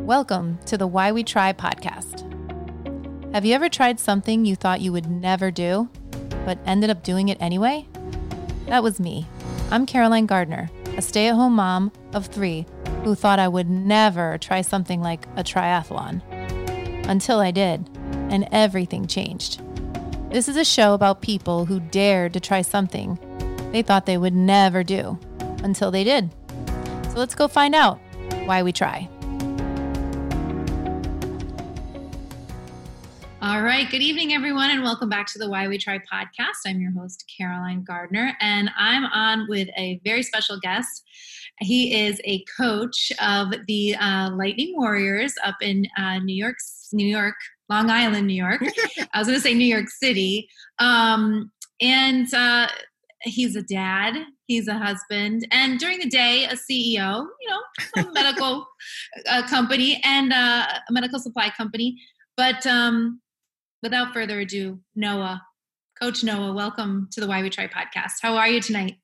Welcome to the Why We Tri podcast. Have you ever tried something you thought you would never do, but ended up doing it anyway? That was me. I'm Caroline Gardner, a stay at home mom of three who thought I would never try something like a triathlon. Until I did, and everything changed. This is a show about people who dared to try something they thought they would never do until they did. So let's go find out why we try. All right. Good evening, everyone, and welcome back to the Why We Tri podcast. I'm your host, Caroline Gardner, and I'm on with a very special guest. He is a coach of the uh, Lightning Warriors up in uh, New York, New York, Long Island, New York. I was going to say New York City. Um, and uh, he's a dad, he's a husband, and during the day, a CEO, you know, a medical uh, company and uh, a medical supply company. But um, without further ado, Noah, Coach Noah, welcome to the Why We Tri podcast. How are you tonight?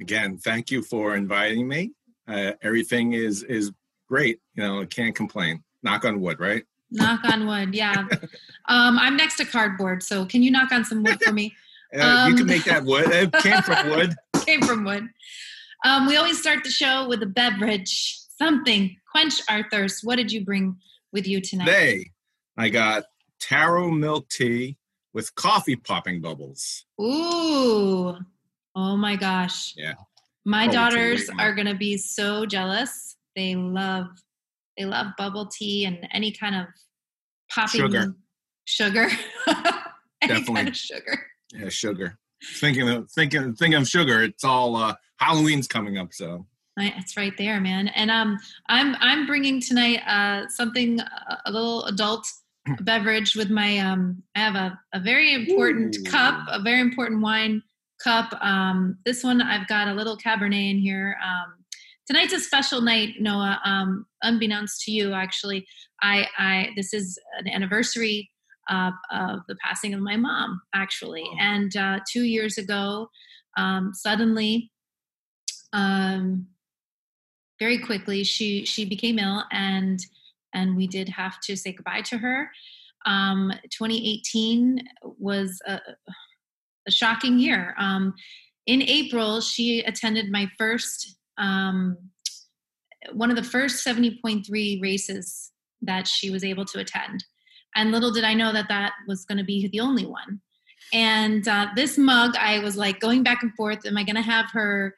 Again, thank you for inviting me. Uh, everything is is great. You know, can't complain. Knock on wood, right? Knock on wood. Yeah. um, I'm next to cardboard, so can you knock on some wood for me? Uh, um, you can make that wood. It came from wood. Came from wood. Um, we always start the show with a beverage, something quench our thirst. What did you bring with you tonight? Today, I got taro milk tea with coffee popping bubbles. Ooh. Oh my gosh. Yeah. My daughters are going to be so jealous. They love they love bubble tea and any kind of popping sugar. Sugar. Definitely kind of sugar. Yeah, sugar. Thinking of thinking thinking of sugar. It's all uh, Halloween's coming up, so it's right there, man. And um, I'm I'm bringing tonight uh, something uh, a little adult beverage with my um. I have a a very important Ooh. cup, a very important wine cup. Um, this one I've got a little Cabernet in here. Um, tonight's a special night, Noah. Um, unbeknownst to you, actually, I I this is an anniversary uh, of the passing of my mom, actually. And uh, two years ago, um, suddenly, um, very quickly, she she became ill, and and we did have to say goodbye to her. Um, 2018 was a, a shocking year. Um, in April, she attended my first um, one of the first 70.3 races that she was able to attend. And little did I know that that was going to be the only one. And uh, this mug, I was like going back and forth. Am I going to have her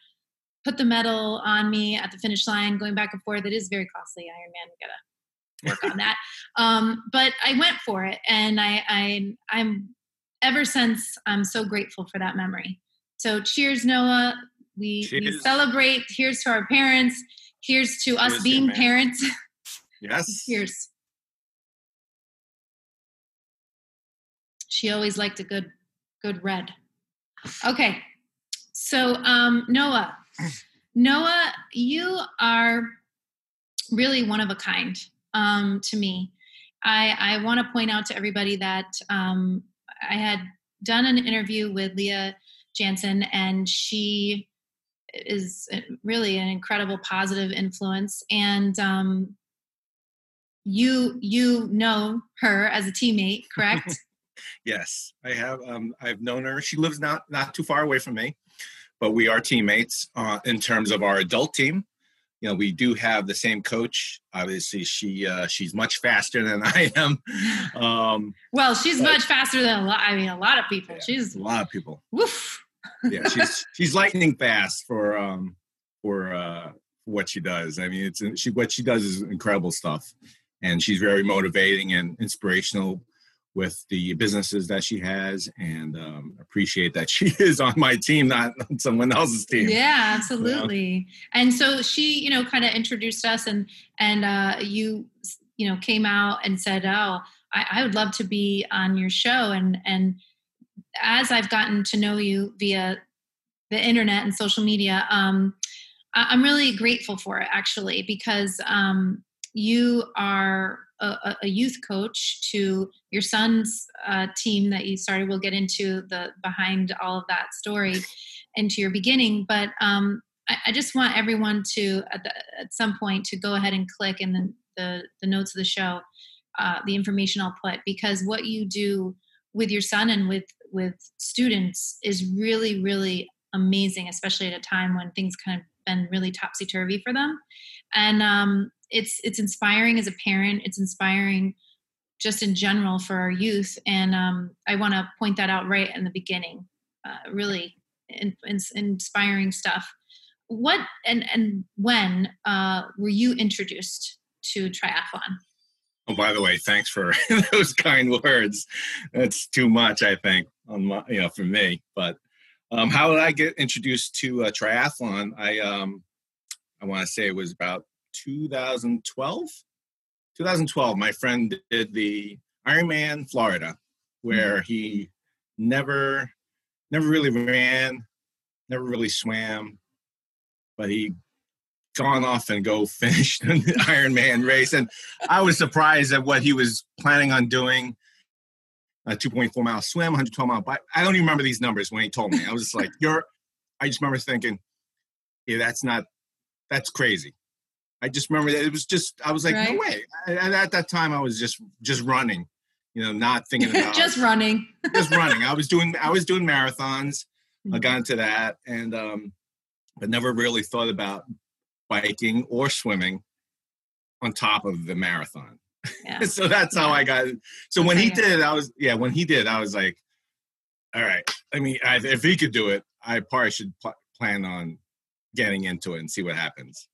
put the medal on me at the finish line, going back and forth? It is very costly, Ironman. We gotta work on that. Um, but I went for it, and I, I, I'm ever since I'm so grateful for that memory. So cheers, Noah. We, we celebrate. Here's to our parents. Here's to us cheers being parents. Yes. Cheers. She always liked a good good red. Okay. So um, Noah, Noah, you are really one of a kind um, to me. I, I want to point out to everybody that um, I had done an interview with Leah Jansen, and she is really an incredible positive influence. And um, you you know her as a teammate, correct? Yes, I have. Um, I've known her. She lives not not too far away from me, but we are teammates uh, in terms of our adult team. You know, we do have the same coach. Obviously, she uh, she's much faster than I am. Um, well, she's but, much faster than a lot. I mean, a lot of people. Yeah, she's a lot of people. Woof. yeah, she's she's lightning fast for um for uh what she does. I mean, it's she what she does is incredible stuff, and she's very motivating and inspirational with the businesses that she has and um, appreciate that she is on my team not on someone else's team. Yeah absolutely you know? and so she you know kind of introduced us and and uh, you you know came out and said oh I, I would love to be on your show. And and as i've gotten to know you via the internet and social media um, i'm really grateful for it actually because um, you are a, a, youth coach to your son's uh, team that you started. We'll get into the behind all of that story into your beginning, but um, I, I, just want everyone to at, the, at some point to go ahead and click in the the, the notes of the show, uh, the information I'll put because what you do with your son and with with students is really really amazing, especially at a time when things kind of been really topsy turvy for them, and um, it's it's inspiring as a parent. It's inspiring just in general for our youth, and um, I want to point that out right in the beginning. Uh, really in, in, inspiring stuff. What and and when uh, were you introduced to triathlon? Oh, by the way, thanks for those kind words. That's too much, I think, on my, you know, for me. But um, how did I get introduced to uh, triathlon? I um, I want to say it was about 2012. 2012, my friend did the Ironman Florida, where mm-hmm. he never, never really ran, never really swam, but he gone off and go finish the Ironman race. And I was surprised at what he was planning on doing. A 2.4 mile swim, 112 mile bike. I don't even remember these numbers when he told me. I was just like, "You're." I just remember thinking, "Yeah, that's not. That's crazy." I just remember that it was just. I was like, right. "No way!" And at that time, I was just just running, you know, not thinking about just running. just running. I was doing. I was doing marathons. I mm-hmm. got into that, and um, but never really thought about biking or swimming on top of the marathon. Yeah. so that's yeah. how I got. It. So when he did, I was yeah. When he did, I was like, all right. I mean, I, if he could do it, I probably should pl- plan on getting into it and see what happens.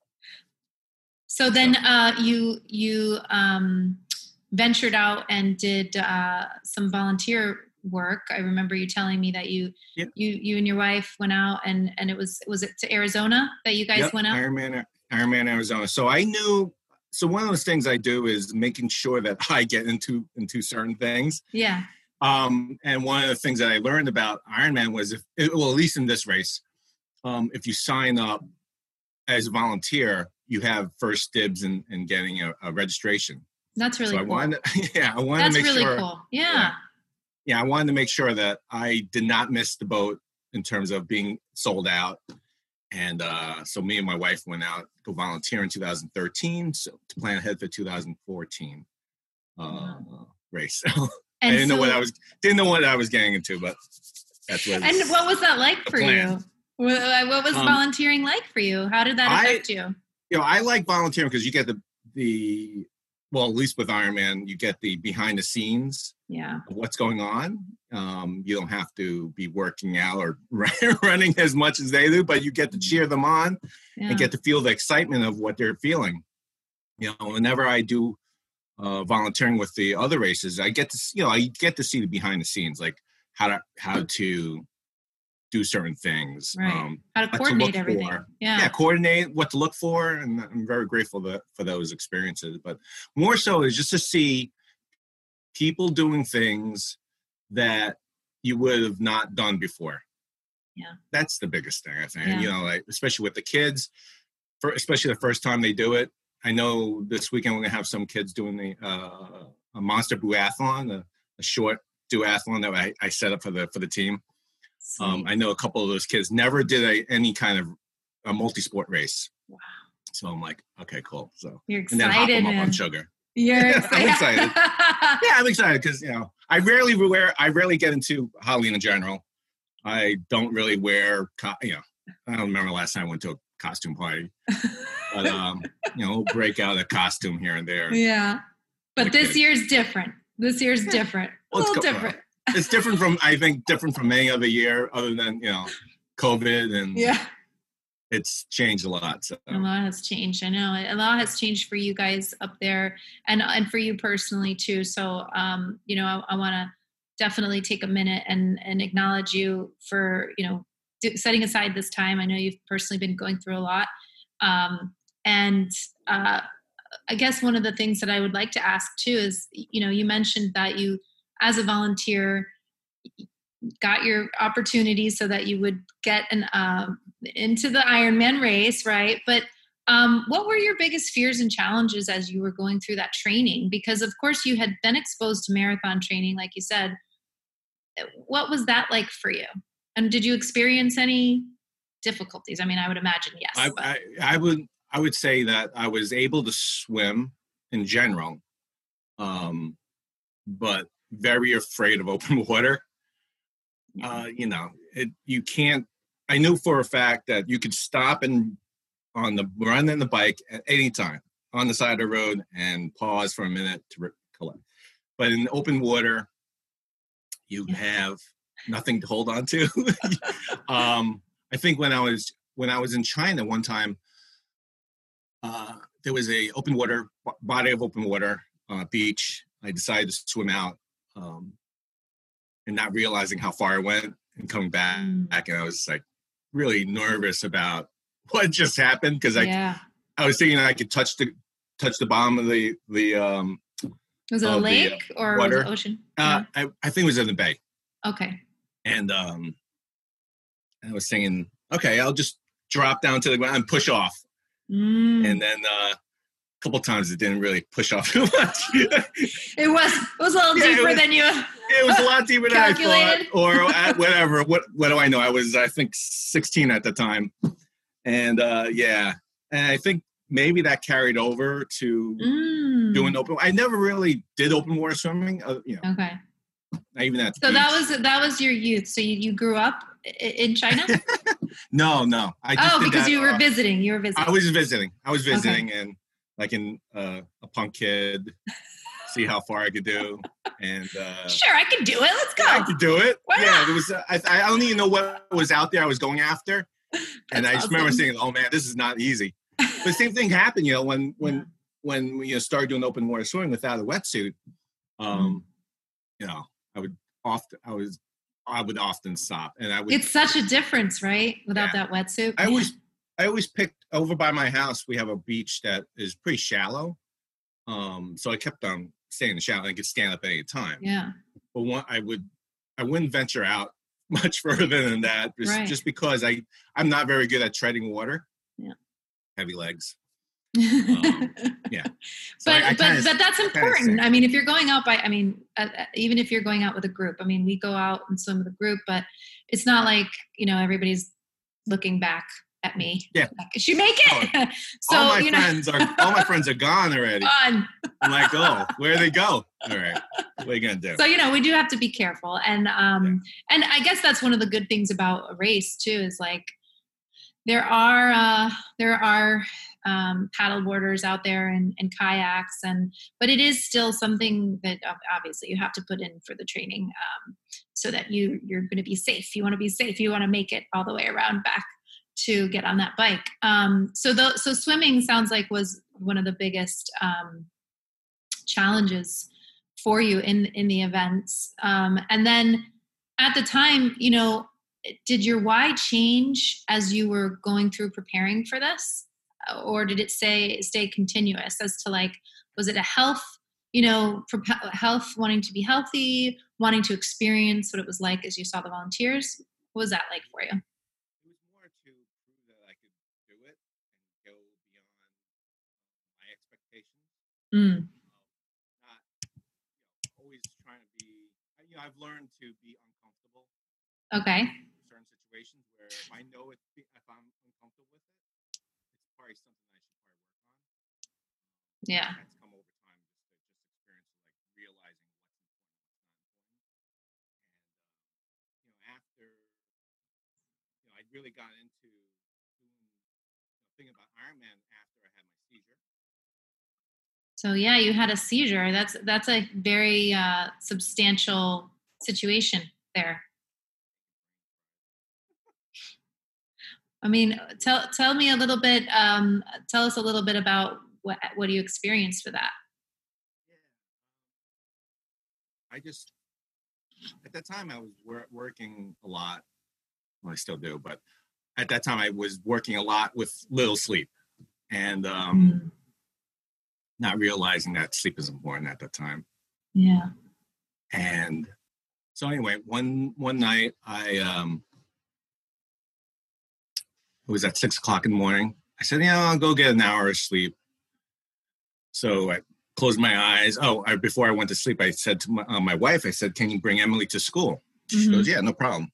So then, uh, you you um, ventured out and did uh, some volunteer work. I remember you telling me that you yep. you you and your wife went out and and it was was it to Arizona that you guys yep. went out? Ironman Ironman Arizona. So I knew so one of those things I do is making sure that I get into into certain things. Yeah. Um, and one of the things that I learned about Ironman was if well, at least in this race, um, if you sign up as a volunteer, you have first dibs in, in getting a, a registration. That's really so cool. I wanted, to, yeah, I wanted That's to make really sure. cool. Yeah. yeah yeah, I wanted to make sure that I did not miss the boat in terms of being sold out. And uh, so me and my wife went out to volunteer in 2013 so to plan ahead for 2014 uh, wow. race. I didn't so, know what I was didn't know what I was getting into, but that's what. And what was that like for you? What was um, volunteering like for you? How did that affect I, you? You know, I like volunteering because you get the the well, at least with Ironman, you get the behind the scenes. Yeah. what's going on? Um, you don't have to be working out or running as much as they do, but you get to cheer them on yeah. and get to feel the excitement of what they're feeling. You know, whenever I do uh, volunteering with the other races, I get to you know I get to see the behind the scenes, like how to how to do certain things. Right. Um, How to coordinate to everything. For. Yeah. Yeah, coordinate what to look for. And I'm very grateful that, for those experiences. But more so is just to see people doing things that you would have not done before. Yeah. That's the biggest thing, I think. Yeah. You know, like, especially with the kids, for, especially the first time they do it. I know this weekend we're going to have some kids doing the uh, a monster duathlon, a, a short duathlon that I, I set up for the for the team um, I know a couple of those kids never did a, any kind of a multi-sport race. Wow. So I'm like, okay, cool. So you're excited, and then hop them up on sugar. You're excited. I'm excited. yeah, I'm excited because you know I rarely wear. I rarely get into Halloween in general. I don't really wear. Co- you know, I don't remember last time I went to a costume party. but um, you know, break out a costume here and there. Yeah, but this year's different. This year's different. Well, a little different it's different from I think different from any other year other than you know COVID and yeah. It's changed a lot. So. A lot has changed. I know a lot has changed for you guys up there, and and for you personally too. So, um, you know, I, I want to definitely take a minute and and acknowledge you for you know setting aside this time. I know you've personally been going through a lot, um, and uh, I guess one of the things that I would like to ask too is, you know, you mentioned that you as a volunteer got your opportunity so that you would get an um, into the Ironman race, right? But um, what were your biggest fears and challenges as you were going through that training? Because of course you had been exposed to marathon training, like you said. What was that like for you? And did you experience any difficulties? I mean, I would imagine yes. I, I, I would I would say that I was able to swim in general, um, but very afraid of open water. Uh, you know, it you can't. I knew for a fact that you could stop and on the run in the bike at any time on the side of the road and pause for a minute to collect. But in open water, you have nothing to hold on to. um, I think when I was when I was in China one time, uh, there was a open water body of open water uh, beach. I decided to swim out, um, and not realizing how far I went and coming back, Mm. and I was like really nervous about what just happened because I yeah. I was thinking I could touch the touch the bottom of the the um Was it a of the, uh, lake or was water. it ocean? uh, I, I think it was in the bay Okay. and um I was thinking okay I'll just drop down to the ground and push off Mm. and then uh, couple times it didn't really push off too much. it was it was a little Yeah, deeper was- than you. It was a lot deeper than I thought, or uh, whatever. What what do I know? I was I think 16 at the time, and uh, yeah, and I think maybe that carried over to Mm. doing open. I never really did open water swimming. Uh, you know, Okay. not even at. So the that was that was your youth. So you, you grew up in China? no, no. I just oh, because that, you were uh, visiting. You were visiting. I was visiting. I was visiting, and like in uh, a punk kid, see how far I could do, and uh, sure, I can do it. Let's go. I could do it. Why yeah, not? there was. uh, I, I don't even know what was out there. I was going after, and I just remember awesome. saying, "Oh man, this is not easy." But the same thing happened, you know, when when Yeah. when we you know, started doing open water swimming without a wetsuit. Mm-hmm. Um, you know, I would often, I was, I would often stop, and I would. It's such a difference, right? Without that wetsuit. I always, I always picked over by my house. We have a beach that is pretty shallow, um, so I kept on staying in the shallow and could stand up at any time. Yeah. But one, I would, I wouldn't venture out much further than that, just, Right. just because I, I'm not very good at treading water. Yeah. Heavy legs. Um, yeah. So but I- I but kinda- but that's important. I mean, if you're going out by, I mean, uh, uh, even if you're going out with a group, I mean, we go out and swim with a group, but it's not like you know everybody's looking back at me. Yeah. Like, Did she make it? so all my you know, friends are, all my friends are gone already. fun. I'm like, oh, where they go? All right, what are you gonna do? So you know, we do have to be careful, and um, and I guess that's one of the good things about a race too is like there are uh, there are um, paddle boarders out there and, and kayaks and but it is still something that obviously you have to put in for the training um, so that you you're going to be safe you want to be safe you want to make it all the way around back to get on that bike. Um, so the, so swimming sounds like was one of the biggest um, challenges for you in in the events. Um, and then at the time you know did your why change as you were going through preparing for this? Or did it say stay continuous as to like was it a health you know health wanting to be healthy wanting to experience what it was like as you saw the volunteers? What was that like for you It was more to prove that I could do it and go beyond my expectations. Mm, Not, you know, always trying to be. You know, I've learned to be uncomfortable okay in certain situations where if I know it, if I'm uncomfortable with it, it's probably something I should probably work on. Yeah. That's come over time, just the, just experience of like realizing what's important, what's not important, and um, you know, after you know, I really got into doing, you know, thinking about Ironman after I had my seizure. So yeah you had a seizure that's that's a very uh, substantial situation there I mean, tell tell me a little bit. Um, tell us a little bit about what what you experienced for that. Um, I just at that time I was wor- working a lot. Well, I still do, but at that time I was working a lot with little sleep, and um, Mm, not realizing that sleep is important at that time. yeah. And so anyway, one one night I um it was at six o'clock in the morning. I said, yeah, I'll go get an hour of sleep. So I closed my eyes. Oh, I, before I went to sleep, I said to my, uh, my wife, I said, can you bring Emily to school? She Mhm. goes, yeah, no problem.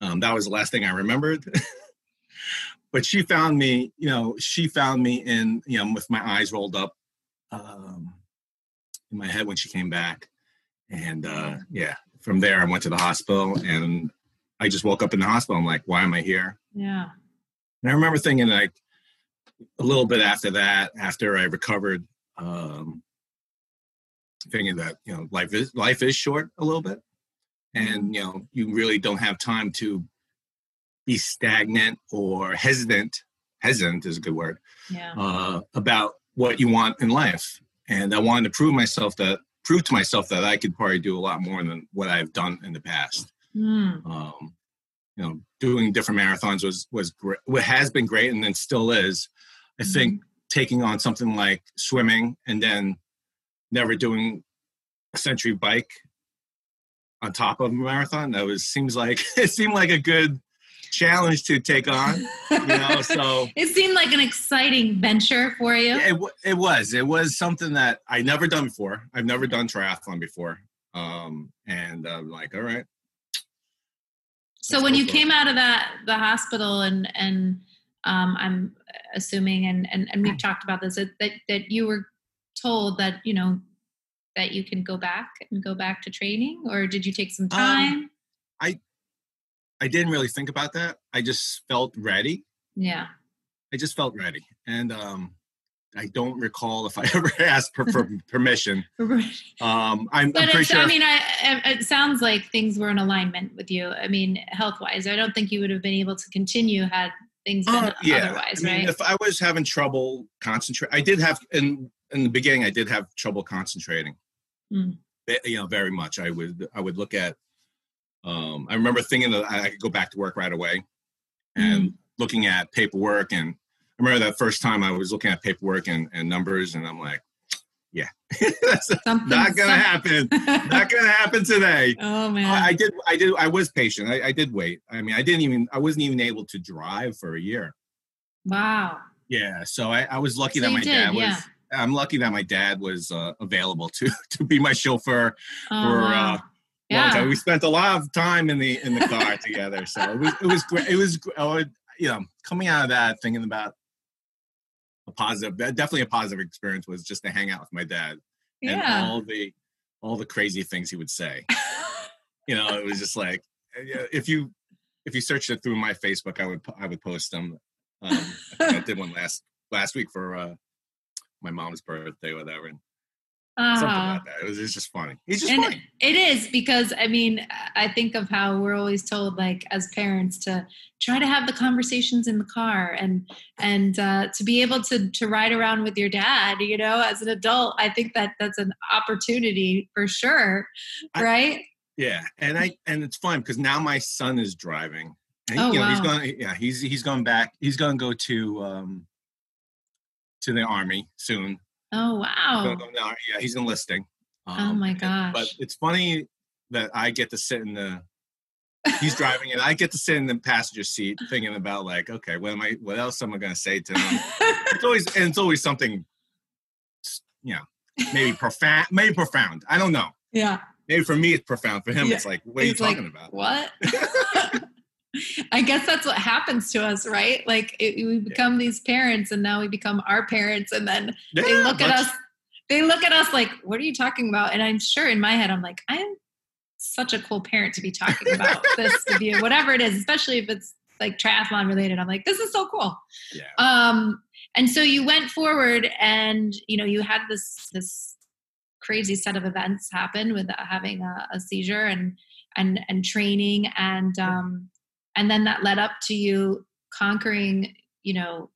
Um, that was the last thing I remembered. but she found me, you know, she found me in, you know, with my eyes rolled up um, in my head when she came back. And uh, yeah, from there I went to the hospital and I just woke up in the hospital. I'm like, why am I here? Yeah. And I remember thinking like a little bit after that, after I recovered, um, thinking that you know life is life is short a little bit, and you know you really don't have time to be stagnant or hesitant. Hesitant is a good word Yeah. uh, about what you want in life, and I wanted to prove myself that prove to myself that I could probably do a lot more than what I've done in the past Mm. um, you know, doing different marathons was was great. What has been great, and then still is. I think taking on something like swimming and then never doing a century bike on top of a marathon that was seems like it seemed like a good challenge to take on. You know, so it seemed like an exciting venture for you. it it was it was something that I never done before. I've never done triathlon before, um, and I'm like, all right, So when you came out of that the hospital and and um, I'm assuming and, and and we've talked about this that, that that you were told that you know that you can go back and go back to training or did you take some time? I didn't really think about that. I just felt ready. yeah. I just felt ready, and um, I don't recall if I ever asked for, for permission. Um, I'm, I'm But pretty sure. I mean, I, I- it sounds like things were in alignment with you. I mean, health wise, I don't think you would have been able to continue had things been Uh, yeah, otherwise, I mean, right? if I was having trouble concentrate, I did have in in the beginning. I did have trouble concentrating. Mm. You know, very much. I would I would look at. Um, I remember thinking that I could go back to work right away, and Mm. looking at paperwork. And I remember that first time I was looking at paperwork and, and numbers, and I'm like, yeah, that's Something, not gonna happen. Not gonna happen today. oh man. I, I did. I did. I was patient. I, I did wait. I mean, I didn't even. I wasn't even able to drive for a year. wow. Yeah. So I, I was lucky So that my did, dad was. yeah. I'm lucky that my dad was uh, available to to be my chauffeur. Oh, for, wow. uh, Long time. yeah. We spent a lot of time in the in the car together. So it was it was great. It was would, you know coming out of that thinking about a positive. Definitely a positive experience was just to hang out with my dad and all the all the crazy things he would say. you know, it was just like uh, if you if you searched it through my Facebook, I would I would post them. Um, I, I did one last last week for uh, my mom's birthday, whatever, and something Ah. like that. It was, it was just funny. He's just and funny. it is because I mean I think of how we're always told like as parents to try to have the conversations in the car and and uh, to be able to to ride around with your dad you know as an adult I think that that's an opportunity for sure I- right Yeah, and I and it's fun because now my son is driving. And, Oh, you know, he's going. Yeah, he's he's going back. He's going to go to um to the army soon. Oh wow go yeah, he's enlisting. oh Um, my and- But it's funny that I get to sit in the. He's driving and I get to sit in the passenger seat, thinking about like, okay, what am I? What else am I going to say to him? It's always and it's always something, you know, maybe profound, maybe profound. I don't know. yeah Maybe for me it's profound. For him, Yeah. it's like, what are you It's like, talking about? What? I guess that's what happens to us, right? Like it, we become these parents, and now we become our parents, and then they Yeah, look at us. They look at us like, "What are you talking about?" And I'm sure in my head, I'm like, "I am such a cool parent to be talking about this to be whatever it is, especially if it's like triathlon related." I'm like, "This is so cool." Yeah. Um, and so you went forward, and you know, you had this this crazy set of events happen with having a, a seizure and and and training and um and then that led up to you conquering you know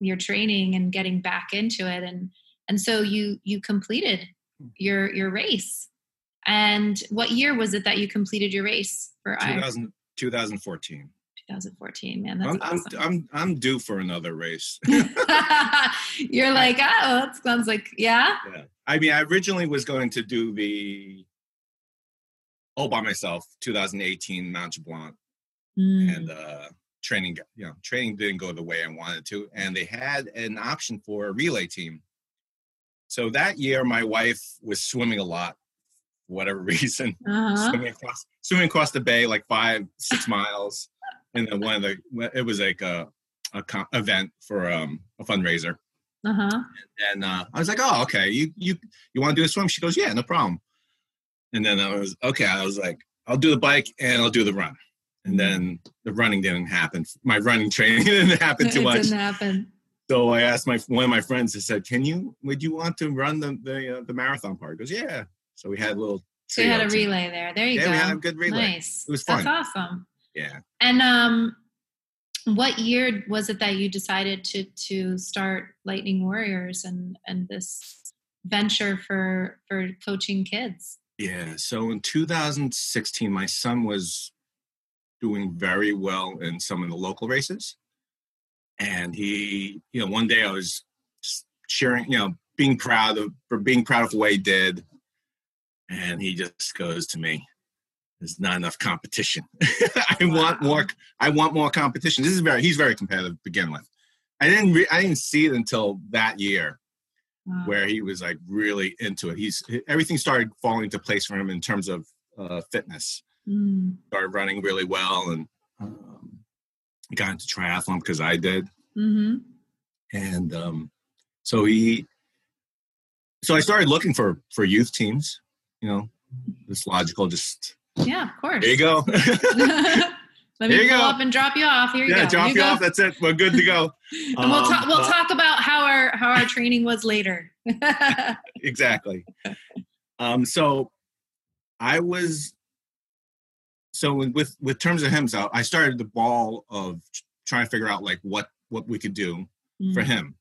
your training and getting back into it and and so you you completed your your race and what year was it that you completed your race for I 2000, 2014. 2014 man that's I'm, I'm, I'm, I'm due for another race. you're like oh that sounds like yeah yeah. I mean, I originally was going to do the all by myself, 2018 Mount Blanc, Mm. and uh, training. You know, training didn't go the way I wanted to, and they had an option for a relay team. So that year, my wife was swimming a lot, for whatever reason. uh-huh. swimming across swimming across the bay like five six miles and then one of the it was like a a co- event for um, a fundraiser. Uh huh. And uh, I was like, "Oh, okay. You you you want to do a swim?" She goes, "Yeah, no problem." And then I was okay. I was like, "I'll do the bike and I'll do the run." And then the running didn't happen. My running training didn't happen too it much. didn't happen. So I asked my one of my friends. I said, "Can you? Would you want to run the the, uh, the marathon part?" He goes, "Yeah." So we had a little. So you had a team. relay there. There you Yeah, go. we had a good relay. Nice. It was fun. That's awesome. Yeah. And um, what year was it that you decided to to start Lightning Warriors and and this venture for for coaching kids? Yeah. So in 2016, my son was doing very well in some of the local races. And he, you know, one day I was just cheering, you know, being proud of for being proud of what he did. And he just goes to me, there's not enough competition. I want more I want more competition. This is very he's very competitive to begin with. I didn't re- I didn't see it until that year Wow. where he was like really into it. He's everything started falling into place for him in terms of uh, fitness. Mm, Started running really well, and um, got into triathlon because I did, hmm and um, so he. So I started looking for for youth teams. You know, it's logical. Just Yeah, of course. there you go. Let me you pull go. up and drop you off. Here you yeah, go. drop you go. off. That's it. We're good to go. and we'll Um, talk. We'll but- talk about how our how our training was later. exactly. Um, so I was so with- with terms of him, so I started the ball of trying to figure out like what what we could do for Mm, him,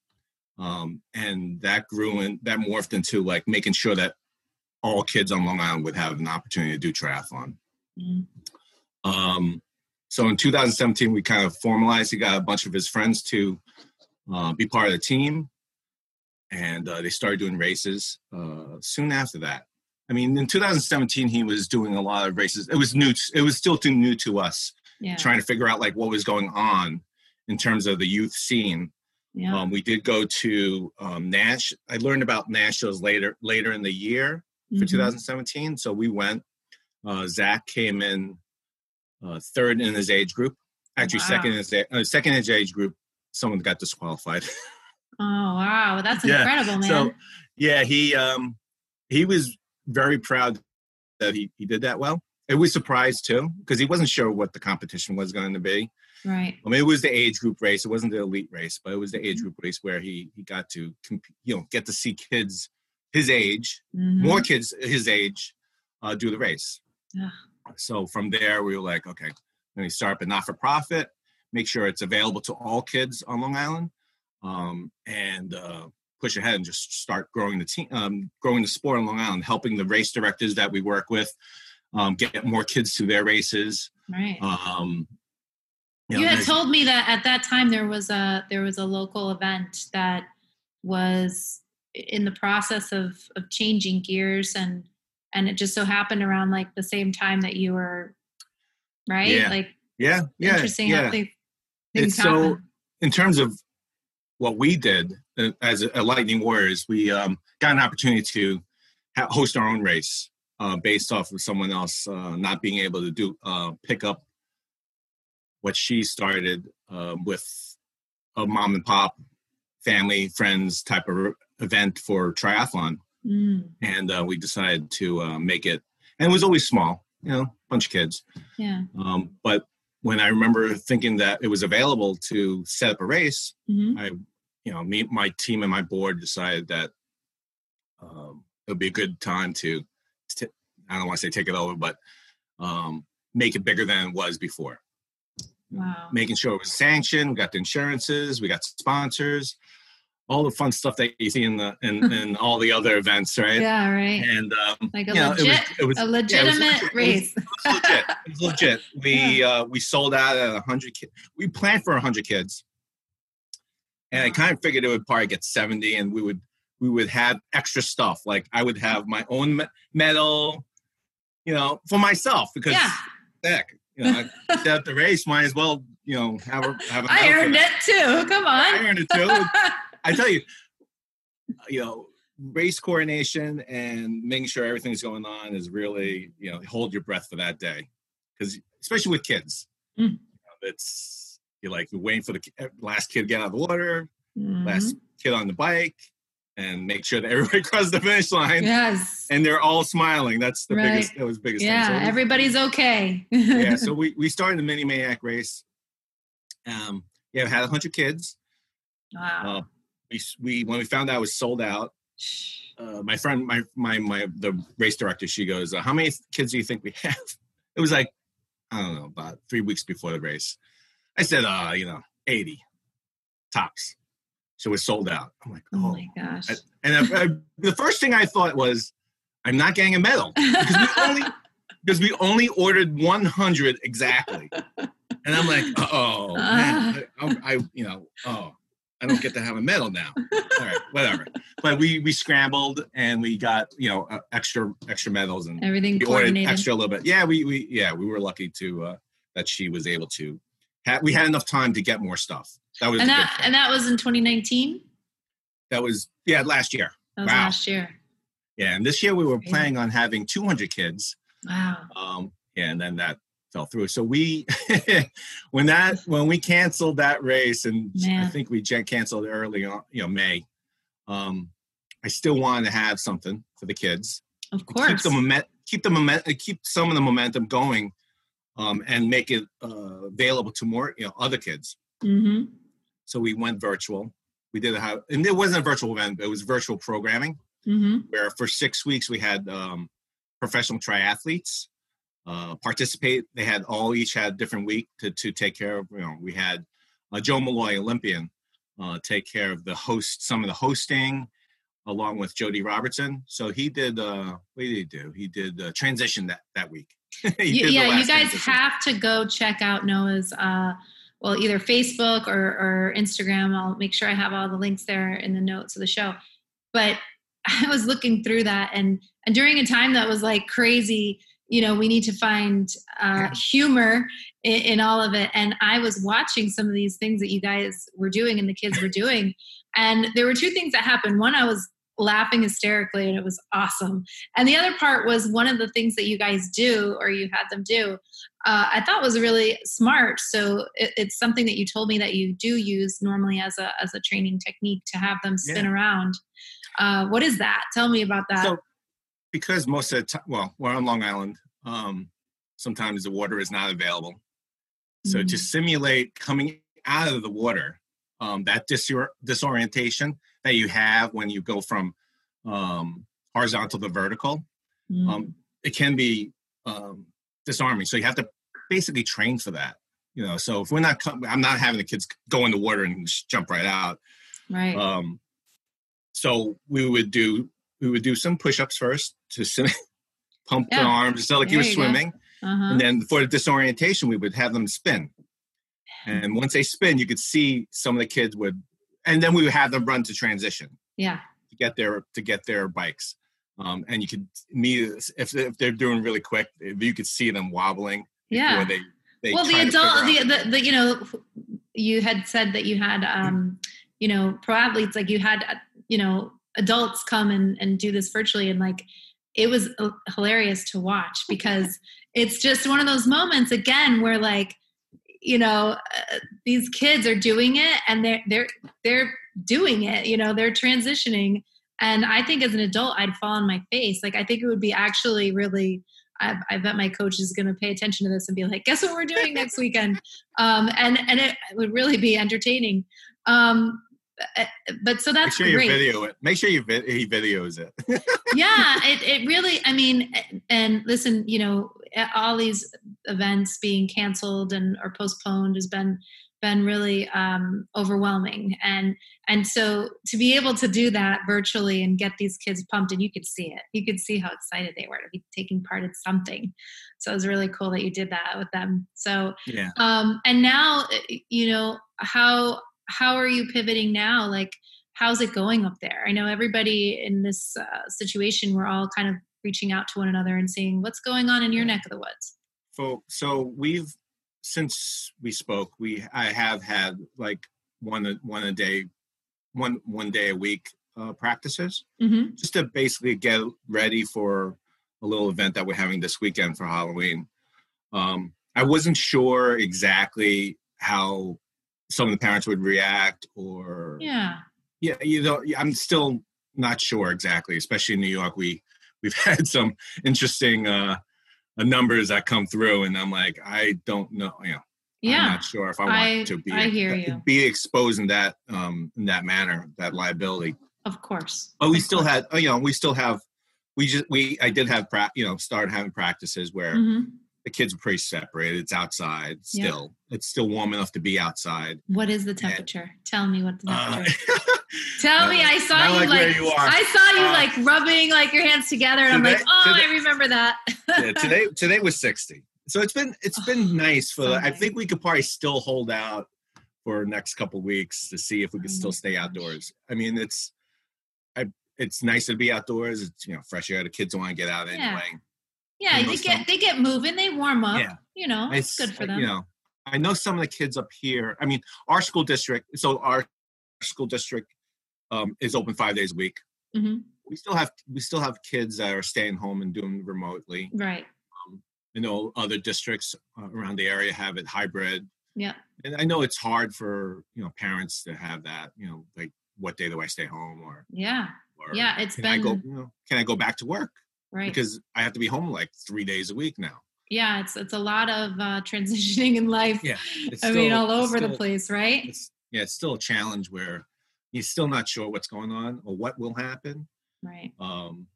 um, and that grew and that morphed into like making sure that all kids on Long Island would have an opportunity to do triathlon. mm, Um, so in 2017, we kind of formalized. He got a bunch of his friends to uh, be part of the team, and uh, they started doing races. Uh, soon after that, I mean, in 2017, he was doing a lot of races. It was new. It was still too new to us, Yeah. trying to figure out like what was going on in terms of the youth scene. Yeah. Um, we did go to um, Nash. I learned about Nationals later later in the year for Mhm. 2017. So we went. Uh, Zach came in uh, third in his age group. Actually, Wow. second in his uh, second in his age group. Someone got disqualified. Oh wow, that's Yeah, incredible, man. so yeah, he um, he was very proud that he he did that well. It was surprised too because he wasn't sure what the competition was going to be. right. I mean, it was the age group race. It wasn't the elite race, but it was the Mm-hmm. age group race where he he got to you know get to see kids his age Mhm. more kids his age uh, do the race. Yeah. So from there, we were like, okay, let me start up a not for profit, make sure it's available to all kids on Long Island, um, and uh, push ahead and just start growing the team, um, growing the sport on Long Island, helping the race directors that we work with um, get more kids to their races. Right. Um, you know, had told me that at that time there was a there was a local event that was in the process of of changing gears and and it just so happened around like the same time that you were right Yeah. like yeah, yeah, interesting yeah. how they, things It's so in terms of what we did as a, Lightning Warriors, we um, got an opportunity to ha- host our own race uh, based off of someone else uh, not being able to do uh, pick up what she started uh, with a mom and pop family friends type of event for triathlon. Mm, and uh, we decided to uh, make it and it was always small you know bunch of kids. Yeah. Um, but when I remember thinking that it was available to set up a race, Mhm. I, you know, me, my team, and my board decided that um, it would be a good time to, to I don't want to say take it over, but um, make it bigger than it was before. wow Making sure it was sanctioned, we got the insurances, we got sponsors, all the fun stuff that you see in the in, in all the other events, right? yeah right And um, like a you know, it was- legit it was- a yeah, it was legitimate legit. It was- race it was legit. It was legit. We uh, we sold out at hundred kids. We planned for hundred kids, and I kind of figured it would probably get seventy, and we would we would have extra stuff. Like I would have my own me- medal, you know, for myself because yeah heck, you know, up the race. Might as well, you know, have a have a. i earned it too come on. I earned it too. I tell you, you know, race coordination and making sure everything's going on is really, you know, hold your breath for that day, because especially with kids, Mm. you know, it's you're like you're waiting for the eh, last kid to get out of the water, Mhm. last kid on the bike, and make sure that everybody crosses the finish line. Yes. And they're all smiling. That's the Right. biggest. That was the biggest. yeah, thing. So everybody's okay. yeah. So we we started the mini maniac race. Um, yeah, had hundred kids. wow. Uh, we we when we found out it was sold out. Uh, my friend, my my my the race director, she goes, uh, "How many kids do you think we have?" It was like I don't know, about three weeks before the race. I said, "Uh, you know, eighty tops." So it was sold out. I'm like, oh "Oh." my gosh. I- and I, I, the first thing I thought was, "I'm not getting a medal because we only because we only ordered 100 exactly." And I'm like, "Oh man, I, I, I you know, oh." I don't get to have a medal now. All right, whatever. But we we scrambled and we got you know uh, extra extra medals and Everything we ordered extra a little bit. Yeah, we we yeah we were lucky to uh, that she was able to. Have, we had enough time to get more stuff. That was and that and that was in 2019. that was yeah last year. That was Wow. last year. Yeah, and this year we were Crazy. planning on having 200 kids. Wow. Um, yeah, and then that fell through. So we when that when we canceled that race, and I think we canceled early on, you know, May. Um, I still wanted to have something for the kids. Of course. keep the moment, keep the moment, keep some of the momentum going, um, and make it uh, available to more, you know, other kids. hmm So we went virtual. We did a how, and it wasn't a virtual event; it was virtual programming hmm where for six weeks we had um, professional triathletes uh, participate. They had all each had a different week to to take care of. You know, we had uh, Joe Maloy, Olympian, uh, take care of the host, some of the hosting, along with Jody Robertson. So he did. Uh, what did he do? He did uh, transition that that week. You- yeah, you guys have to go check out Noah's, uh, well, either Facebook or, or Instagram. I'll make sure I have all the links there in the notes of the show. But I was looking through that, and and during a time that was like crazy, you know, we need to find uh, humor in, in all of it. And I was watching some of these things that you guys were doing and the kids were doing, and there were two things that happened. One, I was laughing hysterically, and it was awesome. And the other part was one of the things that you guys do, or you had them do, uh, I thought was really smart. So it, it's something that you told me that you do use normally as a as a training technique to have them spin Yeah. around. Uh, what is that? Tell me about that. So, because most of the time, well, we're on Long Island. Um, sometimes the water is not available. So to Mhm. simulate coming out of the water, um, that disor- disorientation that you have when you go from um, horizontal to vertical, Mm. um, it can be um, disarming. So you have to basically train for that. You know, so if we're not, com- I'm not having the kids go in the water and just jump right out. right. Um, so we would do we would do some push-ups first to sim- pump the Yeah. arms, so like you were you swimming, uh-huh. and then for the disorientation, we would have them spin. And once they spin, you could see some of the kids would, and then we would have them run to transition yeah. to get their to get their bikes. Um, and you could me if if they're doing really quick, you could see them wobbling. Yeah. They, they well, the adult, the, the, the, you know, you had said that you had, um, you know, pro athletes, like you had, uh, you know, adults come and, and do this virtually. And like, it was uh, hilarious to watch because it's just one of those moments again where like, you know, uh, these kids are doing it and they're, they're, they're doing it, you know, they're transitioning. And I think as an adult, I'd fall on my face. Like, I think it would be actually really, I, I bet my coach is going to pay attention to this and be like, "Guess what we're doing next weekend?" Um, and and it would really be entertaining. Um, but so that's Make sure you video it. Make sure you vid- he videos it. yeah, it it really. I mean, and listen, you know, all these events being canceled and or postponed has been been really um, overwhelming. And and so to be able to do that virtually and get these kids pumped and you could see it. You could see how excited they were to be taking part in something. So it was really cool that you did that with them. So yeah. um and now uh, you know how how are you pivoting now? Like how's it going up there? I know everybody in this uh, situation we're all kind of reaching out to one another and seeing what's going on in your neck of the woods So so we've since we spoke, we I have had like one one a day, one one day a week uh, practices mm-hmm. just to basically get ready for a little event that we're having this weekend for Halloween. Um, I wasn't sure exactly how some of the parents would react or Yeah. yeah you know i'm still not sure exactly especially in new york we we've had some interesting uh, uh numbers that come through and i'm like i don't know you know i'm not sure if i want I- to be I hear you. be exposed in that um in that manner that liability Of course. but we Of still course. had you know we still have we just we i did have pra- you know started having practices where Mhm. The kids are pretty separated it's outside Yeah. still it's still warm enough to be outside What is the temperature? Tell me what the uh, temperature. Tell me. I saw you like like, you. I saw you Uh, like rubbing like your hands together, and I'm like, oh, today- I remember that. yeah, today today was 60 so it's been it's been nice for so the, i think we could probably still hold out for next couple weeks to see if we could Oh still stay gosh. outdoors i mean it's i it's nice to be outdoors it's you know fresh air the kids want to get out Yeah. anyway Yeah, they get they get moving, they warm up. Yeah. You know, I it's good for them. You know, I know some of the kids up here. I mean, our school district. So our school district um, is open five days a week. Mhm. We still have we still have kids that are staying home and doing remotely. Right. You know, other districts uh, around the area have it hybrid. Yeah. And I know it's hard for you know parents to have that. You know, like what day do I stay home or Yeah. or Yeah, it's can I go? been- You know, can I go back to work Right. because I have to be home like three days a week now. yeah, it's it's a lot of uh, transitioning in life. Yeah, I mean, all over the place, right? it's yeah, it's still a challenge where you're still not sure what's going on or what will happen. Right. Um,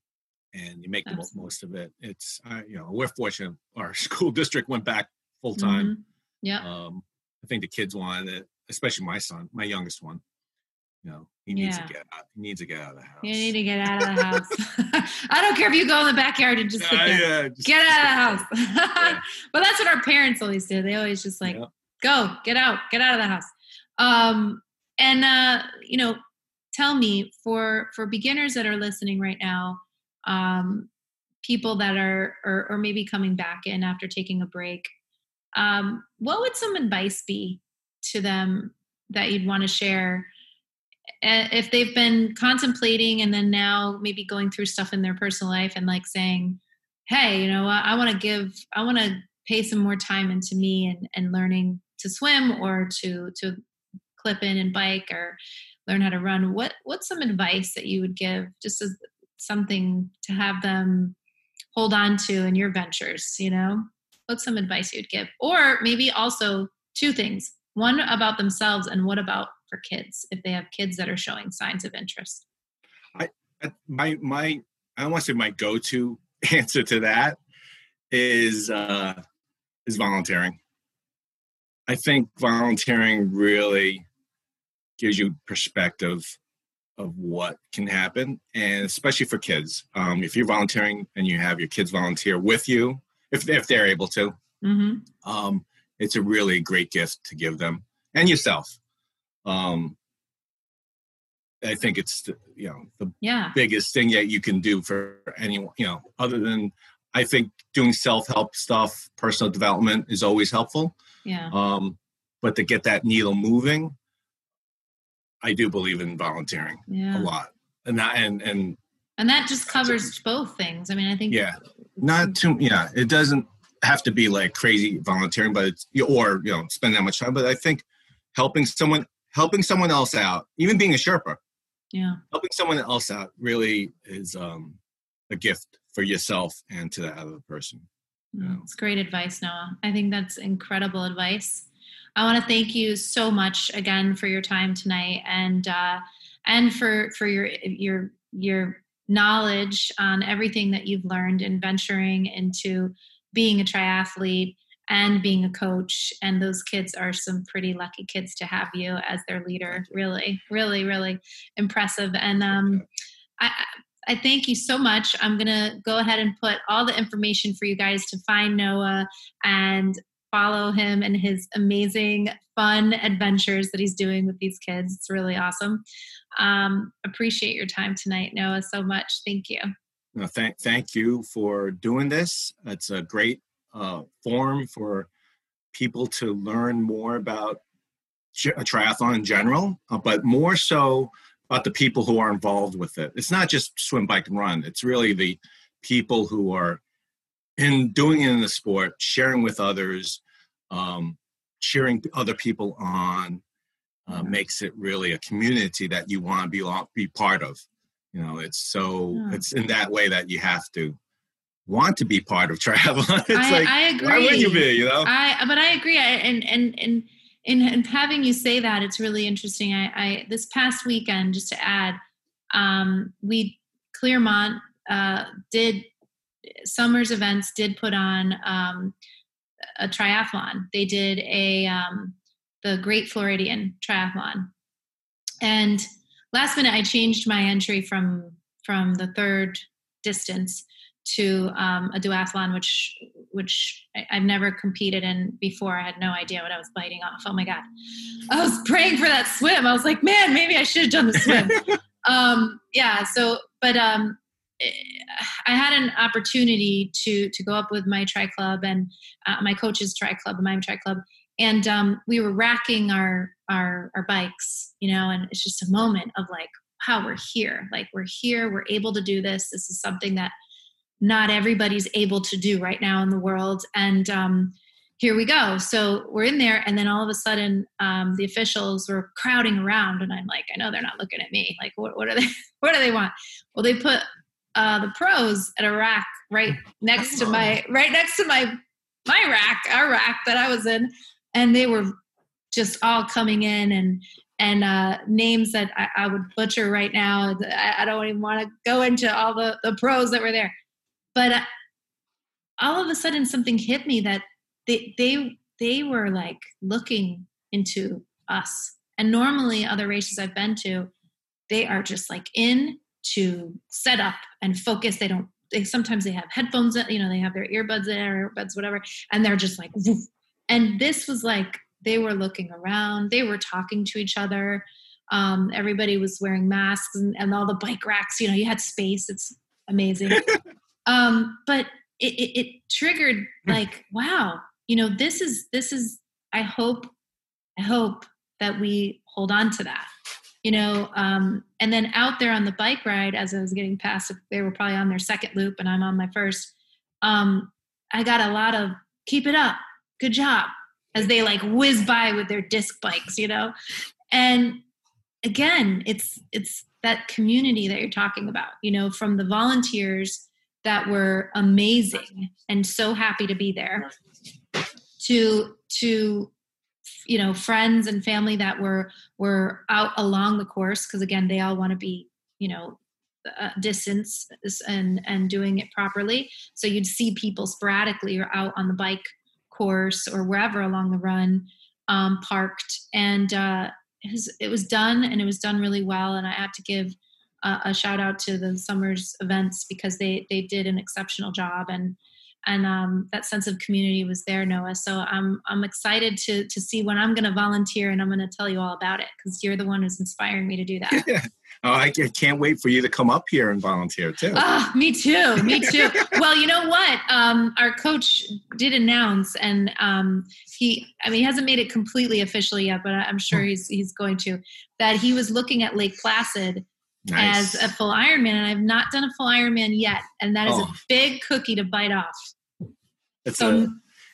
and you make the most of it. It's uh, you know we're fortunate. Our school district went back full time. Mhm. Yeah. Um, I think the kids wanted it, especially my son, my youngest one. You know, he needs Yeah. to get out. He needs to get out of the house. You need to get out of the house. I don't care if you go in the backyard and just Uh, yeah, just- Get out of the house. Yeah. but that's what our parents always do. They always just like, Yeah. go, get out, get out of the house. Um, and uh, you know, tell me for for beginners that are listening right now, um, people that are or, or maybe coming back in after taking a break, um, what would some advice be to them that you'd want to share? If they've been contemplating and then now maybe going through stuff in their personal life and like saying, hey, you know what, I want to give, I want to pay some more time into me and, and learning to swim or to to clip in and bike or learn how to run. What what's some advice that you would give just as something to have them hold on to in your ventures, you know? What's some advice you'd give? Or maybe also two things. One about themselves and what about for kids if they have kids that are showing signs of interest. Uh, my my I don't want to say my go-to answer to that is uh is volunteering. I think volunteering really gives you perspective of what can happen and especially for kids. Um if you're volunteering and you have your kids volunteer with you if if they're able to Mm-hmm. um, it's a really great gift to give them and yourself. Um, I think it's the, you know the Yeah. biggest thing that you can do for anyone. You know, other than I think doing self help stuff, personal development is always helpful. Yeah. Um, but to get that needle moving, I do believe in volunteering Yeah. a lot, and that and and And that just covers both things. I mean, I think yeah, not too yeah. It doesn't have to be like crazy volunteering, but it's or you know spend that much time. But I think helping someone helping someone else out, even being a Sherpa, Yeah. helping someone else out really is um, a gift for yourself and to the other person. Mm, It's great advice, Noah. I think that's incredible advice. I want to thank you so much again for your time tonight and uh, and for for your your your knowledge on everything that you've learned in venturing into being a triathlete and being a coach. And those kids are some pretty lucky kids to have you as their leader. Really, really, really impressive. And um, I, I thank you so much. I'm going to go ahead and put all the information for you guys to find Noah and follow him and his amazing, fun adventures that he's doing with these kids. It's really awesome. Um, appreciate your time tonight, Noah, so much. Thank you. No, thank thank you for doing this. It's a great uh, forum for people to learn more about tri- triathlon in general, uh, but more so about the people who are involved with it. It's not just swim, bike, and run. It's really the people who are in doing it in the sport, sharing with others, um, cheering other people on, uh, makes it really a community that you want to be be part of. You know, it's so Yeah. it's in that way that you have to want to be part of travel. It's I, like I agree. why wouldn't you be? You know, I but I agree. I, and and and in, in having you say that, it's really interesting. I, I this past weekend, just to add, um, we Clermont uh, did Summers events did put on um, a triathlon. They did a um, the Great Floridian Triathlon, and last minute I changed my entry from from the third distance to um, a duathlon, which which I've never competed in before. I had no idea what I was biting off. Oh my god, I was praying for that swim. I was like, man, maybe I should have done the swim. um, yeah. So, but um, eh, I had an opportunity to to go up with my tri club and uh, my coach's tri club, my tri club, and um, we were racking our our our bikes, you know, and it's just a moment of like, how we're here, like we're here, we're able to do this. This is something that not everybody's able to do right now in the world, and um, here we go. So we're in there, and then all of a sudden, um, the officials were crowding around, and I'm like, I know they're not looking at me. Like, what, what are they? What do they want? Well, they put uh, the pros at a rack right next to my right next to my my rack, our rack that I was in, and they were just all coming in and and uh, names that I, I would butcher right now. I, I don't even want to go into all the the pros that were there, but uh, all of a sudden something hit me that they they they were like looking into us. And normally, other races I've been to, they are just like in to set up and focus. They don't. They sometimes they have headphones. You know, they have their earbuds in, or earbuds, whatever, and they're just like. And this was like they were looking around. They were talking to each other. Um, everybody was wearing masks, and, and all the bike racks. You know, you had space. It's amazing. um, but it, it, it triggered like, wow, you know, this is this is. I hope, I hope that we hold on to that you know um, and then out there on the bike ride as i was getting past they were probably on their second loop and i'm on my first um, i got a lot of keep it up good job as they like whiz by with their disc bikes you know and again it's it's that community that you're talking about you know from the volunteers that were amazing and so happy to be there. To to you know friends and family that were were out along the course because again they all want to be you know uh, distance and and doing it properly. So you'd see people sporadically or out on the bike course or wherever along the run um, parked. And uh, it, was, done and it was done really well and i have to give uh, a shout out to the summers events because they they did an exceptional job and and um, that sense of community was there, Noah. So I'm I'm excited to to see when I'm going to volunteer, and I'm going to tell you all about it because you're the one who's inspiring me to do that. Yeah. Oh, I can't wait for you to come up here and volunteer too. Ah, me too, me too. well, you know what? Um, our coach did announce, and um, he I mean he hasn't made it completely official yet, but I'm sure he's he's going to that he was looking at Lake Placid Nice. as a full Ironman, and I've not done a full Ironman yet, and that is Oh. a big cookie to bite off. It's So a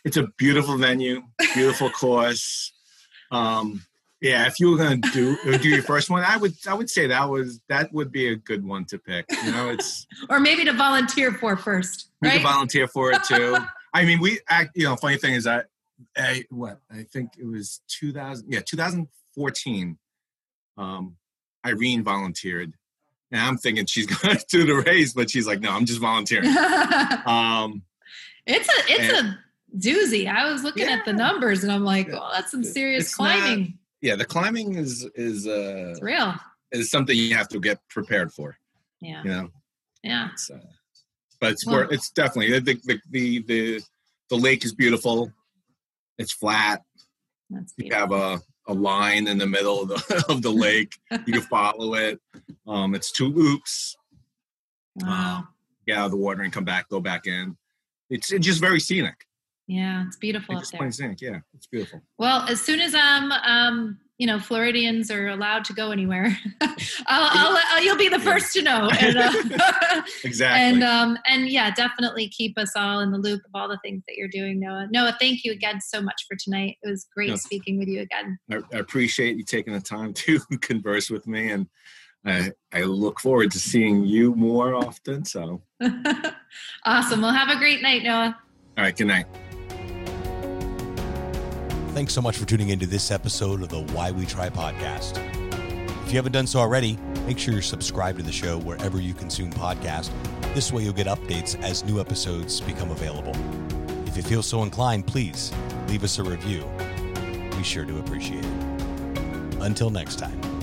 it's a beautiful venue, beautiful course. Um, yeah, if you were gonna do do your first one, I would I would say that was that would be a good one to pick. You know, it's or maybe to volunteer for first, we right? could volunteer for it too. I mean, we act. You know, funny thing is that I, what I think it was 2000. Yeah, 2014. Um, Irene volunteered. And I'm thinking she's going to do the race, but she's like, no, I'm just volunteering. Um, it's a it's a doozy. I was looking at the numbers and I'm like, oh, that's some serious It's not- climbing. yeah, the climbing is is uh it's real. is something you have to get prepared for. Yeah. You know, Yeah. uh, but it's Well- it's definitely the the, the the the lake is beautiful. It's flat. That's beautiful. You have a, a line in the middle of the of the lake. You can follow it. Um, it's two loops. wow. Get out of the water and come back. Go back in. It's, it's just very scenic. Yeah, it's beautiful It's just there. plain scenic. Yeah, it's beautiful. Well, as soon as I'm um, you know Floridians are allowed to go anywhere. I'll, I'll, I'll, you'll be the first to know. And, uh, exactly. And um, and yeah, definitely keep us all in the loop of all the things that you're doing, Noah. Noah, thank you again so much for tonight. It was great no, speaking with you again. I, I, appreciate you taking the time to converse with me, and I, I look forward to seeing you more often. So awesome. Well, have a great night, Noah. All right. Good night. Thanks so much for tuning into this episode of the Why We Tri podcast. If you haven't done so already, make sure you're subscribed to the show wherever you consume podcasts. This way you'll get updates as new episodes become available. If you feel so inclined, please leave us a review. We sure do appreciate it. Until next time.